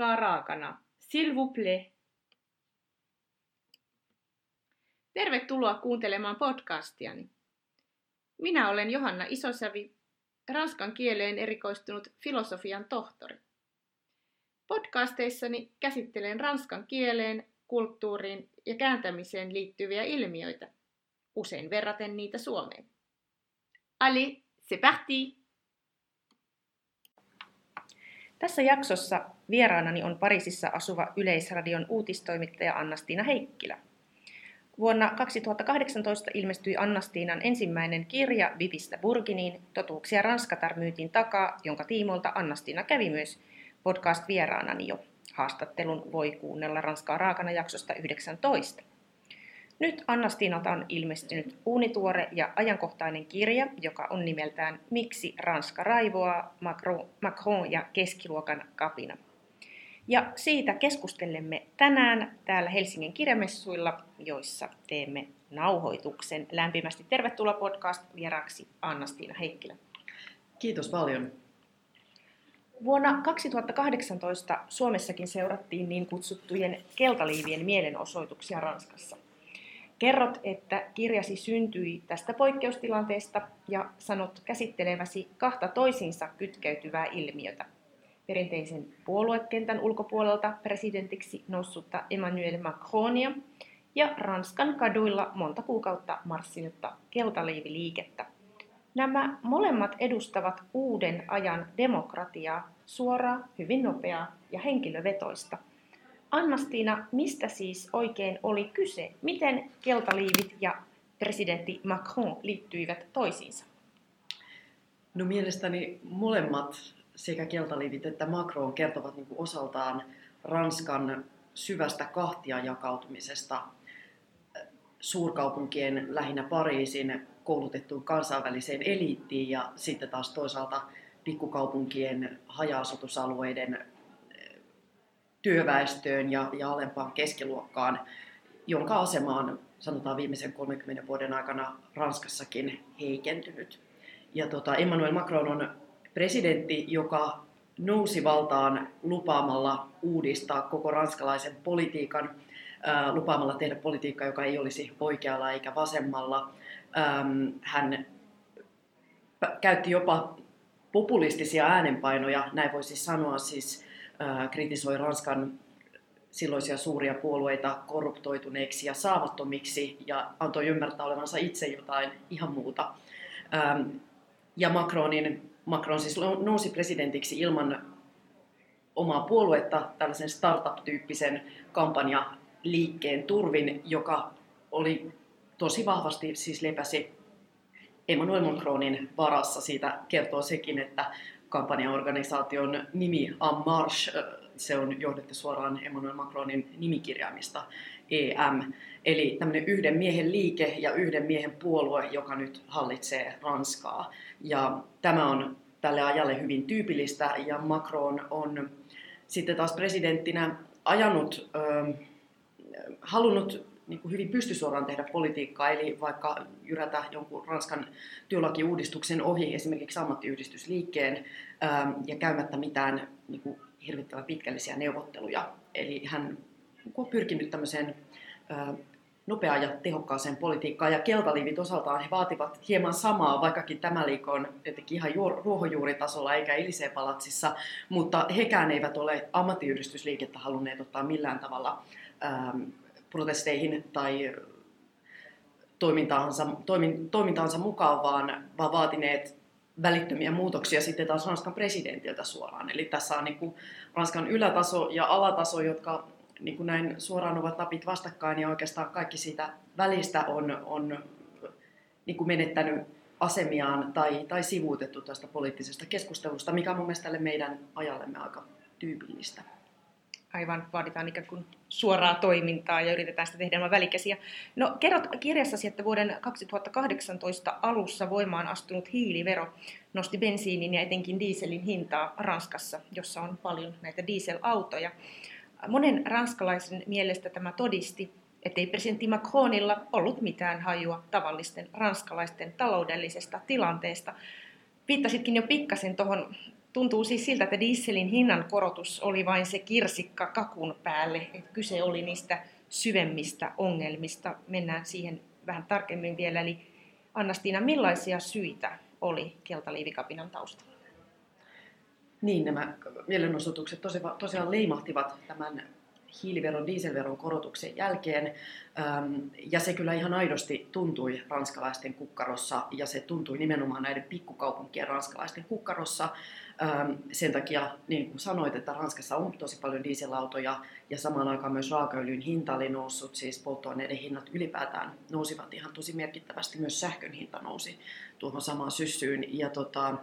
ranskaa raakana. S'il. Tervetuloa kuuntelemaan podcastiani. Minä olen Johanna Isosävi, ranskan kieleen erikoistunut filosofian tohtori. Podcasteissani käsittelen ranskan kieleen, kulttuuriin ja kääntämiseen liittyviä ilmiöitä, usein verraten niitä Suomeen. Allez, c'est parti! Tässä jaksossa vieraanani on Pariisissa asuva Yleisradion uutistoimittaja Annastiina Heikkilä. Vuonna 2018 ilmestyi Annastiinan ensimmäinen kirja Vivistä Burginiin, totuuksia Ranskatar myytin takaa, jonka tiimoilta Annastiina kävi myös podcast-vieraanani jo. Haastattelun voi kuunnella Ranskaa raakana jaksosta 19. Nyt Annastiinalta on ilmestynyt uunituore ja ajankohtainen kirja, joka on nimeltään Miksi Ranska raivoaa, Macron, Macron ja keskiluokan kapina. Ja siitä keskustelemme tänään täällä Helsingin kirjamessuilla, joissa teemme nauhoituksen. Lämpimästi tervetuloa podcast vieraaksi Annastiina Heikkilä. Kiitos paljon. Vuonna 2018 Suomessakin seurattiin niin kutsuttujen keltaliivien mielenosoituksia Ranskassa. Kerrot, että kirjasi syntyi tästä poikkeustilanteesta ja sanot käsitteleväsi kahta toisiinsa kytkeytyvää ilmiötä. Perinteisen puoluekentän ulkopuolelta presidentiksi noussutta Emmanuel Macronia ja Ranskan kaduilla monta kuukautta marssinutta keltaliiviliikettä. Nämä molemmat edustavat uuden ajan demokratiaa, suoraa, hyvin nopeaa ja henkilövetoista – Annastiina, mistä siis oikein oli kyse? Miten keltaliivit ja presidentti Macron liittyivät toisiinsa? No mielestäni molemmat sekä keltaliivit että Macron kertovat niin osaltaan Ranskan syvästä kahtia jakautumisesta suurkaupunkien, lähinnä Pariisin, koulutettuun kansainväliseen eliittiin ja sitten taas toisaalta pikkukaupunkien haja-asutusalueiden työväestöön ja, ja alempaan keskiluokkaan, jonka asema on sanotaan viimeisen 30 vuoden aikana Ranskassakin heikentynyt. Ja tota, Emmanuel Macron on presidentti, joka nousi valtaan lupaamalla uudistaa koko ranskalaisen politiikan, ää, lupaamalla tehdä politiikkaa, joka ei olisi oikealla eikä vasemmalla. Ähm, hän käytti jopa populistisia äänenpainoja, näin voisi sanoa siis kritisoi Ranskan silloisia suuria puolueita korruptoituneiksi ja saamattomiksi ja antoi ymmärtää olevansa itse jotain ihan muuta. Ja Macronin, Macron siis nousi presidentiksi ilman omaa puoluetta tällaisen startup-tyyppisen kampanjaliikkeen turvin, joka oli tosi vahvasti siis lepäsi Emmanuel Macronin varassa. Siitä kertoo sekin, että kampanjaorganisaation nimi En Marche, se on johdettu suoraan Emmanuel Macronin nimikirjaimista EM. Eli tämmöinen yhden miehen liike ja yhden miehen puolue, joka nyt hallitsee Ranskaa. Ja tämä on tälle ajalle hyvin tyypillistä ja Macron on sitten taas presidenttinä ajanut, äh, halunnut niin kuin hyvin pystysuoraan tehdä politiikkaa, eli vaikka jyrätä jonkun Ranskan työlakiuudistuksen ohi esimerkiksi ammattiyhdistysliikkeen ähm, ja käymättä mitään niin kuin hirvittävän pitkällisiä neuvotteluja. Eli hän on pyrkinyt tämmöiseen äh, nopeaan ja tehokkaaseen politiikkaan. Ja keltaliivit osaltaan he vaativat hieman samaa, vaikkakin tämä liikko on jotenkin ihan ruohonjuuritasolla eikä Elisee palatsissa, mutta hekään eivät ole ammattiyhdistysliikettä halunneet ottaa millään tavalla ähm, protesteihin tai toimintaansa, toimin, toimintaansa mukaan, vaan, vaan vaatineet välittömiä muutoksia sitten taas Ranskan presidentiltä suoraan. Eli tässä on niin kuin Ranskan ylätaso ja alataso, jotka niin kuin näin suoraan ovat napit vastakkain ja oikeastaan kaikki siitä välistä on, on niin kuin menettänyt asemiaan tai, tai sivuutettu tästä poliittisesta keskustelusta, mikä on mun mielestä tälle meidän ajallemme aika tyypillistä aivan vaaditaan ikään kuin suoraa toimintaa ja yritetään sitä tehdä ilman välikäsiä. No kerrot kirjassasi, että vuoden 2018 alussa voimaan astunut hiilivero nosti bensiinin ja etenkin dieselin hintaa Ranskassa, jossa on paljon näitä dieselautoja. Monen ranskalaisen mielestä tämä todisti, ettei presidentti Macronilla ollut mitään hajua tavallisten ranskalaisten taloudellisesta tilanteesta. Viittasitkin jo pikkasen tuohon Tuntuu siis siltä, että dieselin hinnan korotus oli vain se kirsikka kakun päälle. Että kyse oli niistä syvemmistä ongelmista. Mennään siihen vähän tarkemmin vielä. Eli Annastiina, millaisia syitä oli keltaliivikapinan taustalla? Niin, nämä mielenosoitukset tosiaan leimahtivat tämän hiiliveron, dieselveron korotuksen jälkeen. Ja se kyllä ihan aidosti tuntui ranskalaisten kukkarossa ja se tuntui nimenomaan näiden pikkukaupunkien ranskalaisten kukkarossa. Sen takia, niin kuin sanoit, että Ranskassa on tosi paljon dieselautoja ja samaan aikaan myös raakaöljyn hinta oli noussut, siis polttoaineiden hinnat ylipäätään nousivat ihan tosi merkittävästi, myös sähkön hinta nousi tuohon samaan syssyyn. Ja, tota,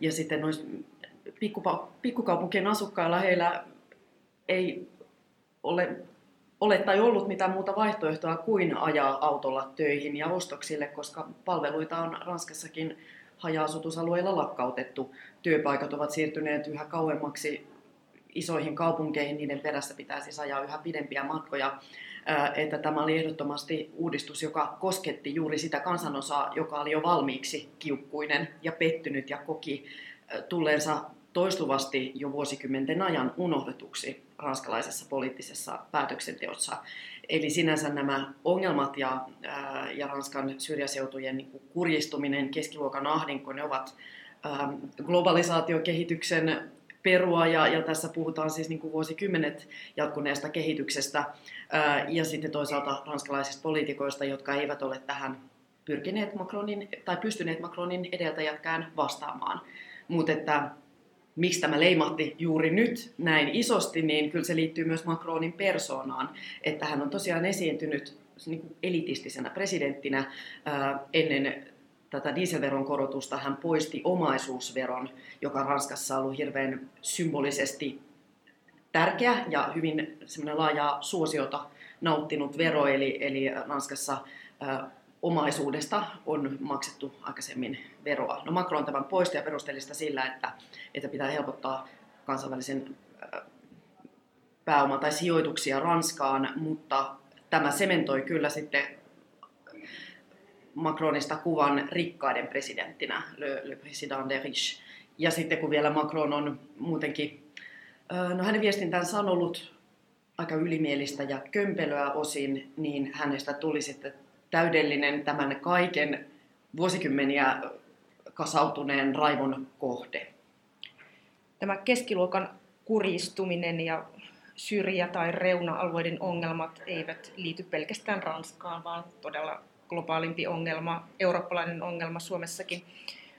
ja sitten nois pikkukaupunkien asukkailla heillä ei ole, ole tai ollut mitään muuta vaihtoehtoa kuin ajaa autolla töihin ja ostoksille, koska palveluita on Ranskassakin haja-asutusalueilla lakkautettu. Työpaikat ovat siirtyneet yhä kauemmaksi isoihin kaupunkeihin, niiden perässä pitää siis ajaa yhä pidempiä matkoja. Että tämä oli ehdottomasti uudistus, joka kosketti juuri sitä kansanosaa, joka oli jo valmiiksi kiukkuinen ja pettynyt ja koki tulleensa toistuvasti jo vuosikymmenten ajan unohdetuksi ranskalaisessa poliittisessa päätöksenteossa. Eli sinänsä nämä ongelmat ja, ää, ja Ranskan syrjäseutujen niin kuin kurjistuminen, keskiluokan ahdinko, ne ovat ää, globalisaatiokehityksen perua ja, ja tässä puhutaan siis niin kuin vuosikymmenet jatkuneesta kehityksestä ää, ja sitten toisaalta ranskalaisista poliitikoista, jotka eivät ole tähän pyrkineet Macronin tai pystyneet Macronin edeltäjätkään vastaamaan. Mutta että miksi tämä leimahti juuri nyt näin isosti, niin kyllä se liittyy myös Macronin persoonaan, että hän on tosiaan esiintynyt niin kuin elitistisenä presidenttinä ää, ennen tätä dieselveron korotusta. Hän poisti omaisuusveron, joka Ranskassa on ollut hirveän symbolisesti tärkeä ja hyvin laajaa suosiota nauttinut vero, eli, eli Ranskassa ää, omaisuudesta on maksettu aikaisemmin veroa. No Macron tämän poisti ja perusteli sitä sillä, että, että pitää helpottaa kansainvälisen pääoma- tai sijoituksia Ranskaan, mutta tämä sementoi kyllä sitten Macronista kuvan rikkaiden presidenttinä, le, le président des riches. Ja sitten kun vielä Macron on muutenkin, no hänen viestintänsä on ollut aika ylimielistä ja kömpelöä osin, niin hänestä tuli sitten täydellinen tämän kaiken vuosikymmeniä kasautuneen raivon kohde. Tämä keskiluokan kuristuminen ja syrjä- tai reuna-alueiden ongelmat eivät liity pelkästään Ranskaan, vaan todella globaalimpi ongelma, eurooppalainen ongelma Suomessakin.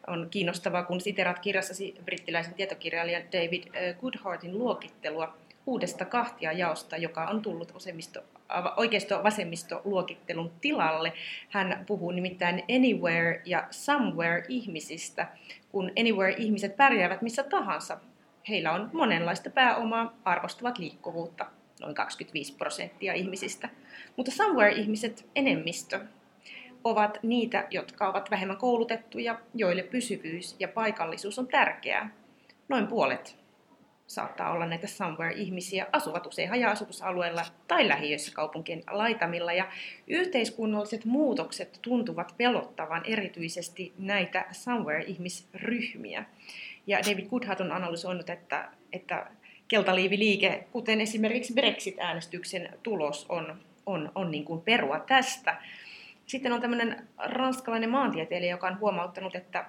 On kiinnostavaa, kun siterat kirjassasi brittiläisen tietokirjailijan David eh, Goodhartin luokittelua uudesta kahtia jaosta, joka on tullut vasemmisto, oikeisto-vasemmisto-luokittelun tilalle. Hän puhuu nimittäin anywhere ja somewhere ihmisistä, kun anywhere ihmiset pärjäävät missä tahansa. Heillä on monenlaista pääomaa, arvostavat liikkuvuutta, noin 25 prosenttia ihmisistä. Mutta somewhere ihmiset enemmistö ovat niitä, jotka ovat vähemmän koulutettuja, joille pysyvyys ja paikallisuus on tärkeää. Noin puolet saattaa olla näitä somewhere-ihmisiä, asuvat usein haja-asutusalueilla tai lähiöissä kaupunkien laitamilla. Ja yhteiskunnalliset muutokset tuntuvat pelottavan erityisesti näitä somewhere-ihmisryhmiä. Ja David Goodhart on analysoinut, että, että keltaliiviliike, kuten esimerkiksi Brexit-äänestyksen tulos, on, on, on niin kuin perua tästä. Sitten on tämmöinen ranskalainen maantieteilijä, joka on huomauttanut, että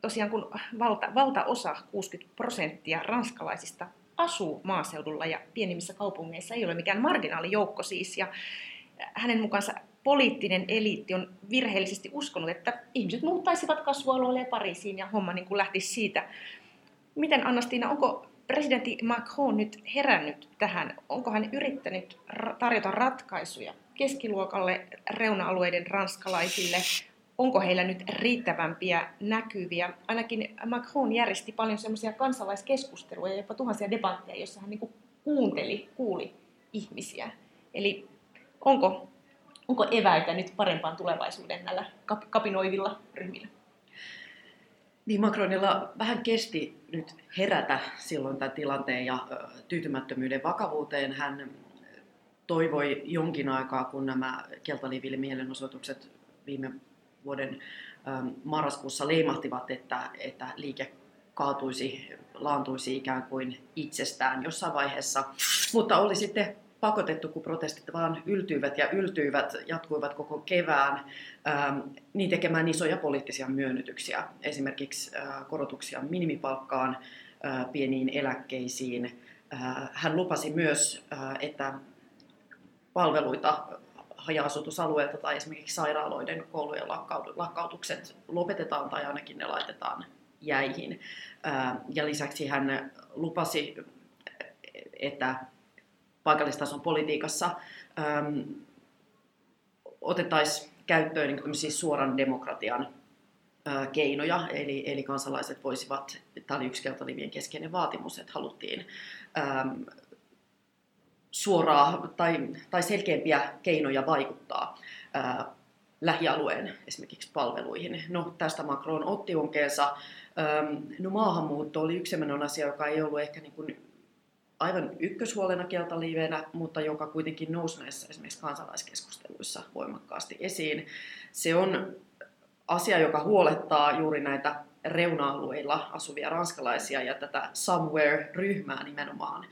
tosiaan kun valta, valtaosa, 60 prosenttia ranskalaisista asuu maaseudulla ja pienimmissä kaupungeissa, ei ole mikään marginaalijoukko siis, ja hänen mukaansa poliittinen eliitti on virheellisesti uskonut, että ihmiset muuttaisivat kasvualueelle ja Pariisiin ja homma niin kuin lähtisi siitä. Miten Annastiina, onko presidentti Macron nyt herännyt tähän? Onko hän yrittänyt tarjota ratkaisuja keskiluokalle, reuna-alueiden ranskalaisille? Onko heillä nyt riittävämpiä näkyviä. Ainakin Macron järjesti paljon semmoisia kansalaiskeskusteluja, jopa tuhansia debatteja, joissa hän niin kuunteli, kuuli ihmisiä. Eli onko, onko eväitä nyt parempaan tulevaisuuden näillä kapinoivilla ryhmillä? Niin Macronilla vähän kesti nyt herätä silloin tämän tilanteen ja tyytymättömyyden vakavuuteen. Hän toivoi jonkin aikaa, kun nämä keltaliiville mielenosoitukset viime vuoden ähm, marraskuussa leimahtivat, että, että liike kaatuisi, laantuisi ikään kuin itsestään jossain vaiheessa, mutta oli sitten pakotettu, kun protestit vaan yltyivät ja yltyivät, jatkuivat koko kevään, ähm, niin tekemään isoja poliittisia myönnytyksiä, esimerkiksi äh, korotuksia minimipalkkaan, äh, pieniin eläkkeisiin. Äh, hän lupasi myös, että palveluita haja-asutusalueilta tai esimerkiksi sairaaloiden koulujen lakkautukset lopetetaan tai ainakin ne laitetaan jäihin. Ja lisäksi hän lupasi, että paikallistason politiikassa otettaisiin käyttöön niin suoran demokratian keinoja, eli, eli kansalaiset voisivat, tämä oli yksi keltalivien keskeinen vaatimus, että haluttiin suoraa tai, tai selkeämpiä keinoja vaikuttaa äh, lähialueen esimerkiksi palveluihin. No, tästä Macron otti onkeensa. No, maahanmuutto oli yksi sellainen asia, joka ei ollut ehkä niin kuin aivan ykköshuolena keltaliiveenä, mutta joka kuitenkin nousi näissä esimerkiksi kansalaiskeskusteluissa voimakkaasti esiin. Se on asia, joka huolettaa juuri näitä reuna-alueilla asuvia ranskalaisia ja tätä Somewhere-ryhmää nimenomaan.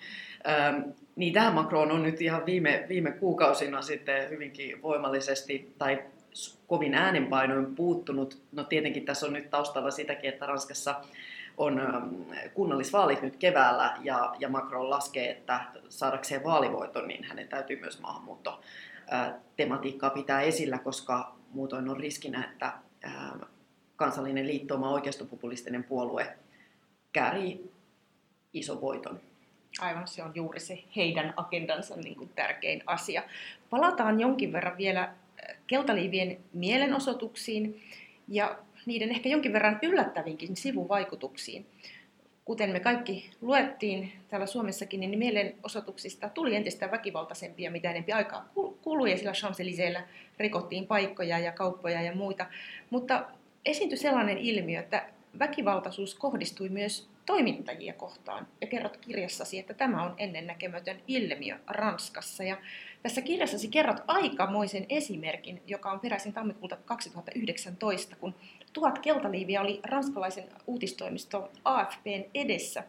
Niin tähän Macron on nyt ihan viime, viime kuukausina sitten hyvinkin voimallisesti tai kovin äänenpainoin puuttunut. No tietenkin tässä on nyt taustalla sitäkin, että Ranskassa on ähm, kunnallisvaalit nyt keväällä ja, ja Macron laskee, että saadakseen vaalivoiton, niin hänen täytyy myös maahanmuutto tematiikkaa pitää esillä, koska muutoin on riskinä, että ähm, kansallinen liittouma oikeistopopulistinen puolue käärii iso voiton. Aivan, se on juuri se heidän agendansa niin kuin tärkein asia. Palataan jonkin verran vielä äh, keltaliivien mielenosoituksiin ja niiden ehkä jonkin verran yllättävinkin sivuvaikutuksiin. Kuten me kaikki luettiin täällä Suomessakin, niin mielenosoituksista tuli entistä väkivaltaisempia, mitä enempi aikaa kului, ja sillä Champs-Élyséesillä rikottiin paikkoja ja kauppoja ja muita. Mutta esiintyi sellainen ilmiö, että väkivaltaisuus kohdistui myös toimittajia kohtaan. Ja kerrot kirjassasi, että tämä on ennennäkemätön ilmiö Ranskassa. Ja tässä kirjassasi kerrot aikamoisen esimerkin, joka on peräisin tammikuulta 2019, kun tuhat keltaliiviä oli ranskalaisen uutistoimiston AFPn edessä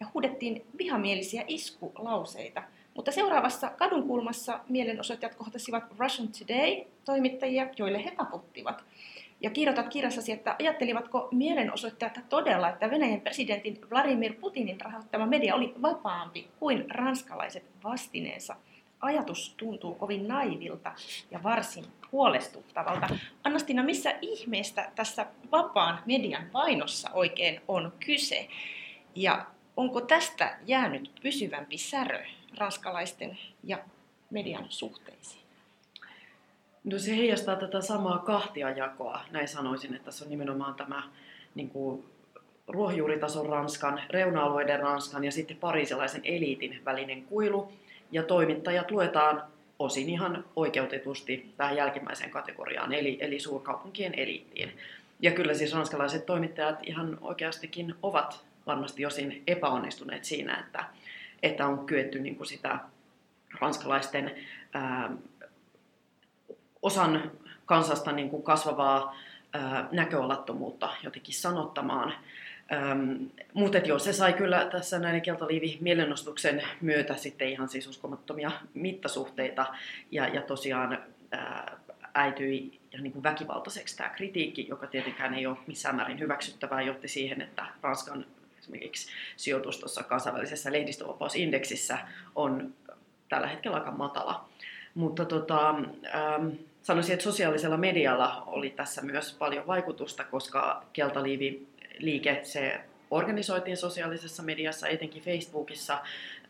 ja huudettiin vihamielisiä iskulauseita. Mutta seuraavassa kadunkulmassa mielenosoittajat kohtasivat Russian Today-toimittajia, joille he taputtivat. Ja kirjoitat kirjassasi, että ajattelivatko mielenosoittajat todella, että Venäjän presidentin Vladimir Putinin rahoittama media oli vapaampi kuin ranskalaiset vastineensa. Ajatus tuntuu kovin naivilta ja varsin huolestuttavalta. Annastina, missä ihmeestä tässä vapaan median painossa oikein on kyse? Ja onko tästä jäänyt pysyvämpi särö ranskalaisten ja median suhteisiin? No se heijastaa tätä samaa kahtiajakoa. Näin sanoisin, että tässä on nimenomaan tämä niin kuin, ruohonjuuritason Ranskan, reuna-alueiden Ranskan ja sitten parisilaisen eliitin välinen kuilu. Ja toimittajat luetaan osin ihan oikeutetusti tähän jälkimmäiseen kategoriaan, eli, eli suurkaupunkien eliittiin. Ja kyllä siis ranskalaiset toimittajat ihan oikeastikin ovat varmasti osin epäonnistuneet siinä, että, että on kyetty niin kuin sitä ranskalaisten ää, osan kansasta niin kuin kasvavaa ää, näköalattomuutta jotenkin sanottamaan. Mutta joo, se sai kyllä tässä näiden keltaliivi mielenostuksen myötä sitten ihan siis uskomattomia mittasuhteita ja, ja tosiaan ää, äityi ja niin kuin väkivaltaiseksi tämä kritiikki, joka tietenkään ei ole missään määrin hyväksyttävää, johti siihen, että Ranskan esimerkiksi sijoitus tuossa kansainvälisessä lehdistövapausindeksissä on tällä hetkellä aika matala. Mutta tota, ähm, sanoisin, että sosiaalisella medialla oli tässä myös paljon vaikutusta, koska keltaliivi liike, se organisoitiin sosiaalisessa mediassa, etenkin Facebookissa,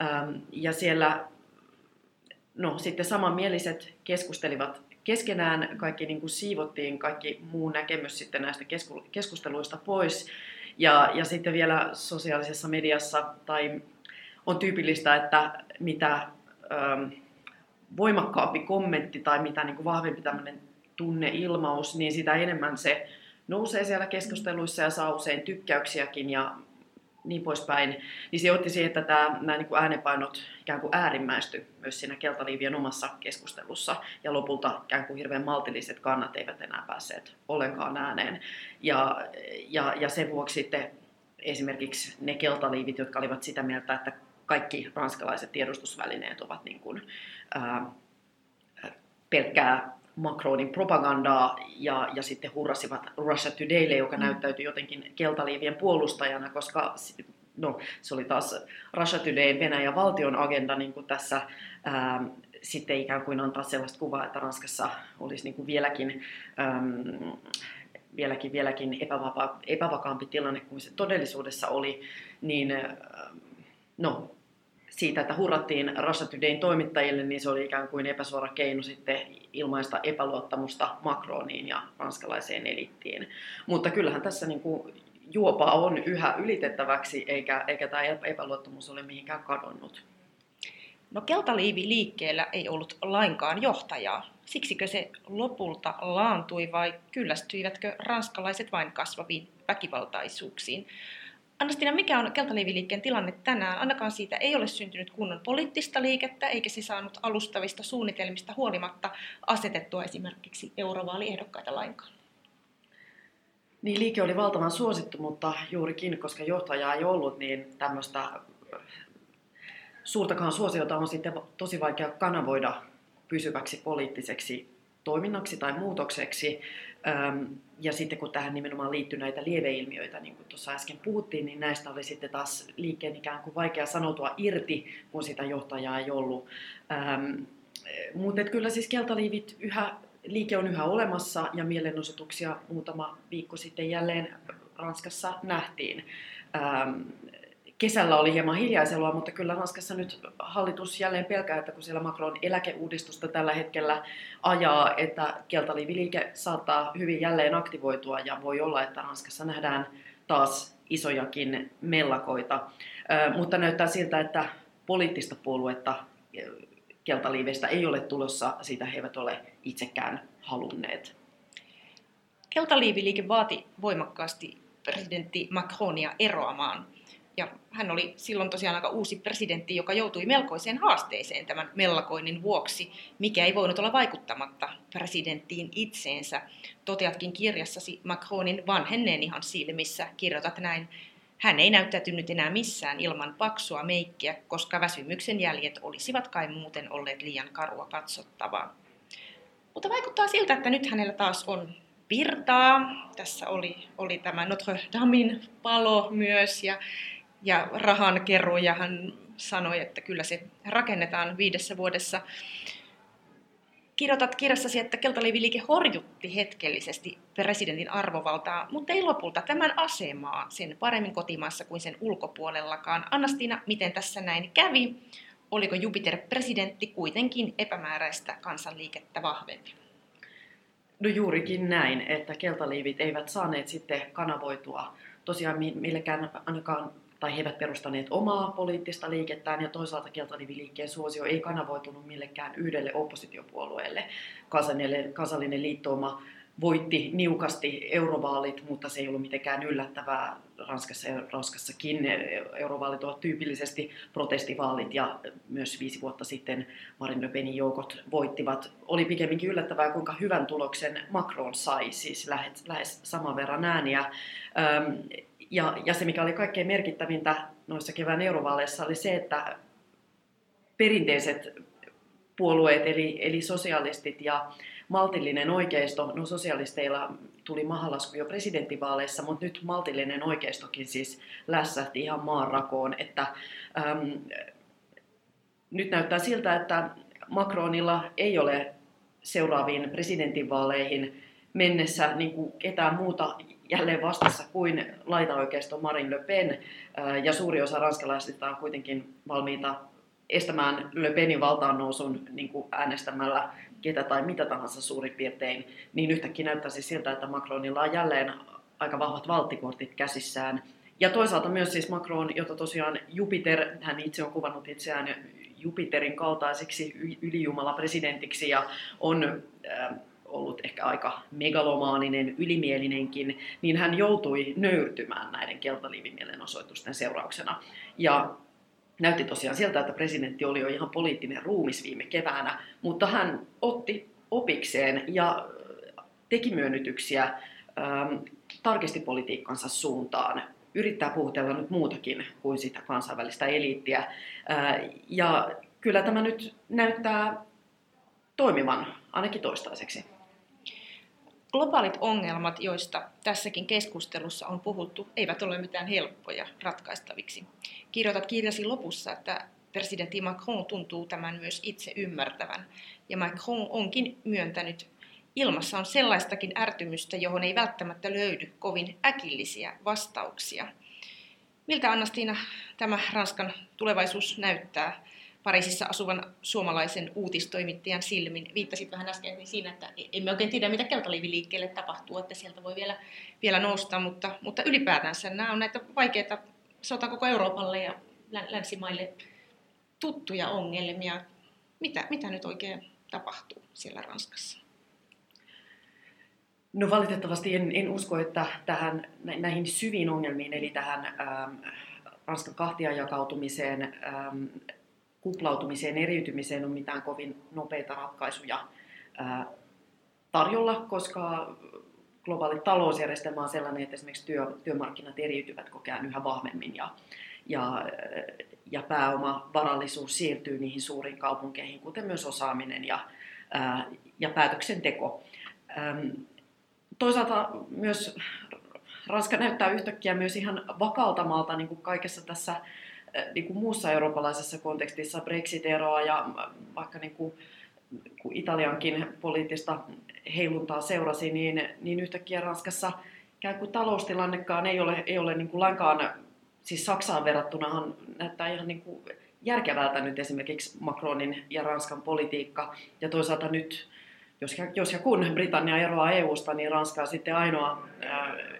ähm, ja siellä no, sitten samanmieliset keskustelivat keskenään, kaikki niin kuin siivottiin kaikki muu näkemys sitten näistä keskusteluista pois, ja, ja sitten vielä sosiaalisessa mediassa, tai on tyypillistä, että mitä ähm, voimakkaampi kommentti tai mitä niin kuin vahvempi tämmöinen tunneilmaus, niin sitä enemmän se nousee siellä keskusteluissa ja saa usein tykkäyksiäkin ja niin poispäin, niin se johti siihen, että tämä, nämä niin kuin äänenpainot ikään kuin äärimmäisty myös siinä keltaliivien omassa keskustelussa ja lopulta ikään kuin hirveän maltilliset kannat eivät enää päässeet ollenkaan ääneen. Ja, ja, ja sen vuoksi sitten esimerkiksi ne keltaliivit, jotka olivat sitä mieltä, että kaikki ranskalaiset tiedostusvälineet ovat niin kuin, ää, pelkkää Macronin propagandaa ja, ja sitten hurrasivat Russia Todaylle, joka mm. näyttäytyi jotenkin keltaliivien puolustajana, koska no, se oli taas Russia Today Venäjän valtion agenda niin kuin tässä ää, sitten ikään kuin antaa sellaista kuvaa, että Ranskassa olisi niin kuin vieläkin, äm, vieläkin, vieläkin epävapa, epävakaampi tilanne kuin se todellisuudessa oli, niin no, siitä, että hurrattiin Russia Todayn toimittajille, niin se oli ikään kuin epäsuora keino sitten ilmaista epäluottamusta Macroniin ja ranskalaiseen elittiin. Mutta kyllähän tässä niin kuin juopa on yhä ylitettäväksi, eikä, eikä tämä epäluottamus ole mihinkään kadonnut. No keltaliivi liikkeellä ei ollut lainkaan johtajaa. Siksikö se lopulta laantui vai kyllästyivätkö ranskalaiset vain kasvaviin väkivaltaisuuksiin? Anastina, mikä on keltaliiviliikkeen tilanne tänään? Ainakaan siitä ei ole syntynyt kunnon poliittista liikettä, eikä se saanut alustavista suunnitelmista huolimatta asetettua esimerkiksi eurovaaliehdokkaita lainkaan. Niin, liike oli valtavan suosittu, mutta juurikin, koska johtajaa ei ollut, niin tämmöistä suurtakaan suosiota on sitten tosi vaikea kanavoida pysyväksi poliittiseksi toiminnaksi tai muutokseksi. Ja sitten kun tähän nimenomaan liittyy näitä lieveilmiöitä, niin kuin tuossa äsken puhuttiin, niin näistä oli sitten taas liikkeen ikään kuin vaikea sanoutua irti, kun sitä johtajaa ei ollut. Mutta kyllä siis keltaliivit yhä, liike on yhä olemassa ja mielenosoituksia muutama viikko sitten jälleen Ranskassa nähtiin. Kesällä oli hieman hiljaiselua, mutta kyllä Ranskassa nyt hallitus jälleen pelkää, että kun siellä Macron eläkeuudistusta tällä hetkellä ajaa, että keltaliiviliike saattaa hyvin jälleen aktivoitua ja voi olla, että Ranskassa nähdään taas isojakin mellakoita. Mutta näyttää siltä, että poliittista puoluetta keltaliiveistä ei ole tulossa, siitä he eivät ole itsekään halunneet. Keltaliiviliike vaati voimakkaasti presidentti Macronia eroamaan ja hän oli silloin tosiaan aika uusi presidentti, joka joutui melkoiseen haasteeseen tämän mellakoinnin vuoksi, mikä ei voinut olla vaikuttamatta presidenttiin itseensä. Toteatkin kirjassasi Macronin vanhenneen ihan silmissä, kirjoitat näin, hän ei näyttäytynyt enää missään ilman paksua meikkiä, koska väsymyksen jäljet olisivat kai muuten olleet liian karua katsottavaa. Mutta vaikuttaa siltä, että nyt hänellä taas on virtaa. Tässä oli, oli tämä Notre Damin palo myös ja ja rahan ja hän sanoi, että kyllä se rakennetaan viidessä vuodessa. Kirjoitat kirjassasi, että keltaliiviliike horjutti hetkellisesti presidentin arvovaltaa, mutta ei lopulta tämän asemaa sen paremmin kotimaassa kuin sen ulkopuolellakaan. Annastiina, miten tässä näin kävi? Oliko Jupiter-presidentti kuitenkin epämääräistä kansanliikettä vahvempi? No juurikin näin, että keltaliivit eivät saaneet sitten kanavoitua tosiaan millekään ainakaan tai he eivät perustaneet omaa poliittista liikettään, ja toisaalta keltaniviliikkeen suosio ei kanavoitunut millekään yhdelle oppositiopuolueelle. Kansallinen, kansallinen liittouma voitti niukasti eurovaalit, mutta se ei ollut mitenkään yllättävää. Ranskassa ja Ranskassakin eurovaalit ovat tyypillisesti protestivaalit ja myös viisi vuotta sitten Marine Le Penin joukot voittivat. Oli pikemminkin yllättävää, kuinka hyvän tuloksen Macron sai, siis lähes, lähes saman verran ääniä. Ja, ja se, mikä oli kaikkein merkittävintä noissa kevään eurovaaleissa, oli se, että perinteiset puolueet, eli, eli sosialistit ja maltillinen oikeisto, no sosialisteilla tuli mahalasku jo presidenttivaaleissa, mutta nyt maltillinen oikeistokin siis lässähti ihan maanrakoon, että äm, nyt näyttää siltä, että Macronilla ei ole seuraaviin presidentinvaaleihin mennessä niin kuin ketään muuta jälleen vastassa kuin laitaoikeisto Marine Le Pen, ja suuri osa ranskalaisista on kuitenkin valmiita estämään Le Penin valtaan nousun niin kuin äänestämällä ketä tai mitä tahansa suurin piirtein, niin yhtäkkiä näyttäisi siltä, että Macronilla on jälleen aika vahvat valttikortit käsissään. Ja toisaalta myös siis Macron, jota tosiaan Jupiter, hän itse on kuvannut itseään Jupiterin kaltaiseksi ylijumala presidentiksi ja on ollut ehkä aika megalomaaninen, ylimielinenkin, niin hän joutui nöyrtymään näiden keltaliivimielenosoitusten seurauksena. Ja näytti tosiaan siltä, että presidentti oli jo ihan poliittinen ruumis viime keväänä, mutta hän otti opikseen ja teki myönnytyksiä, ähm, tarkisti politiikkansa suuntaan. yrittää puhutella nyt muutakin kuin sitä kansainvälistä eliittiä. Ja kyllä tämä nyt näyttää toimivan, ainakin toistaiseksi. Globaalit ongelmat, joista tässäkin keskustelussa on puhuttu, eivät ole mitään helppoja ratkaistaviksi. Kirjoitat kirjasi lopussa, että presidentti Macron tuntuu tämän myös itse ymmärtävän. Ja Macron onkin myöntänyt, ilmassa on sellaistakin ärtymystä, johon ei välttämättä löydy kovin äkillisiä vastauksia. Miltä Annastiina tämä Ranskan tulevaisuus näyttää? Pariisissa asuvan suomalaisen uutistoimittajan silmin. Viittasit vähän äsken siinä, että emme oikein tiedä, mitä keltaliiviliikkeelle tapahtuu, että sieltä voi vielä, vielä nousta, mutta, mutta ylipäätänsä nämä on näitä vaikeita, sota koko Euroopalle ja länsimaille tuttuja ongelmia. Mitä, mitä nyt oikein tapahtuu siellä Ranskassa? No valitettavasti en, en usko, että tähän, näihin syviin ongelmiin, eli tähän ähm, Ranskan kahtia jakautumiseen, ähm, kuplautumiseen, eriytymiseen on mitään kovin nopeita ratkaisuja tarjolla, koska globaali talousjärjestelmä on sellainen, että esimerkiksi työ, työmarkkinat eriytyvät koko ajan yhä vahvemmin ja, ja, ja pääomavarallisuus siirtyy niihin suuriin kaupunkeihin, kuten myös osaaminen ja, ja päätöksenteko. Toisaalta myös Ranska näyttää yhtäkkiä myös ihan vakaalta maalta niin kuin kaikessa tässä niin kuin muussa eurooppalaisessa kontekstissa Brexit-eroa ja vaikka niin kuin, kun Italiankin poliittista heiluntaa seurasi, niin, niin yhtäkkiä Ranskassa käy kuin taloustilannekaan ei ole, ei ole niin kuin lainkaan, siis Saksaan verrattunahan näyttää ihan niin kuin järkevältä nyt esimerkiksi Macronin ja Ranskan politiikka. Ja toisaalta nyt jos ja, jos ja kun Britannia eroaa EUsta, niin Ranska on sitten ainoa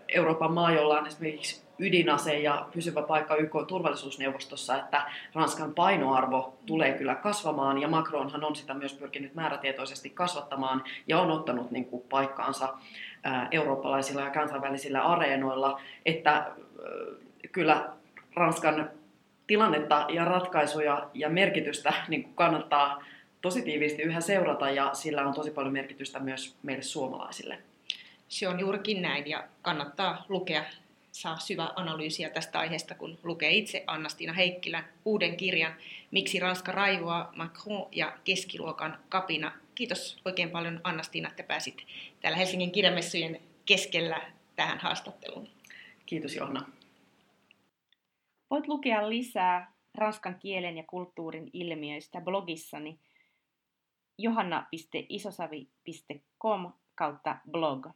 Euroopan maa, jolla on esimerkiksi ydinase ja pysyvä paikka YK turvallisuusneuvostossa, että Ranskan painoarvo tulee kyllä kasvamaan ja Macronhan on sitä myös pyrkinyt määrätietoisesti kasvattamaan ja on ottanut niin kuin, paikkaansa eurooppalaisilla ja kansainvälisillä areenoilla, että kyllä Ranskan tilannetta ja ratkaisuja ja merkitystä niin kuin kannattaa tosi tiiviisti yhä seurata ja sillä on tosi paljon merkitystä myös meille suomalaisille. Se on juurikin näin ja kannattaa lukea, saa syvä analyysiä tästä aiheesta, kun lukee itse Annastiina Heikkilän uuden kirjan Miksi Ranska raivoaa, Macron ja keskiluokan kapina. Kiitos oikein paljon Annastiina, että pääsit täällä Helsingin kirjamessujen keskellä tähän haastatteluun. Kiitos Johanna. Voit lukea lisää ranskan kielen ja kulttuurin ilmiöistä blogissani – johanna.isosavi.com kautta blog.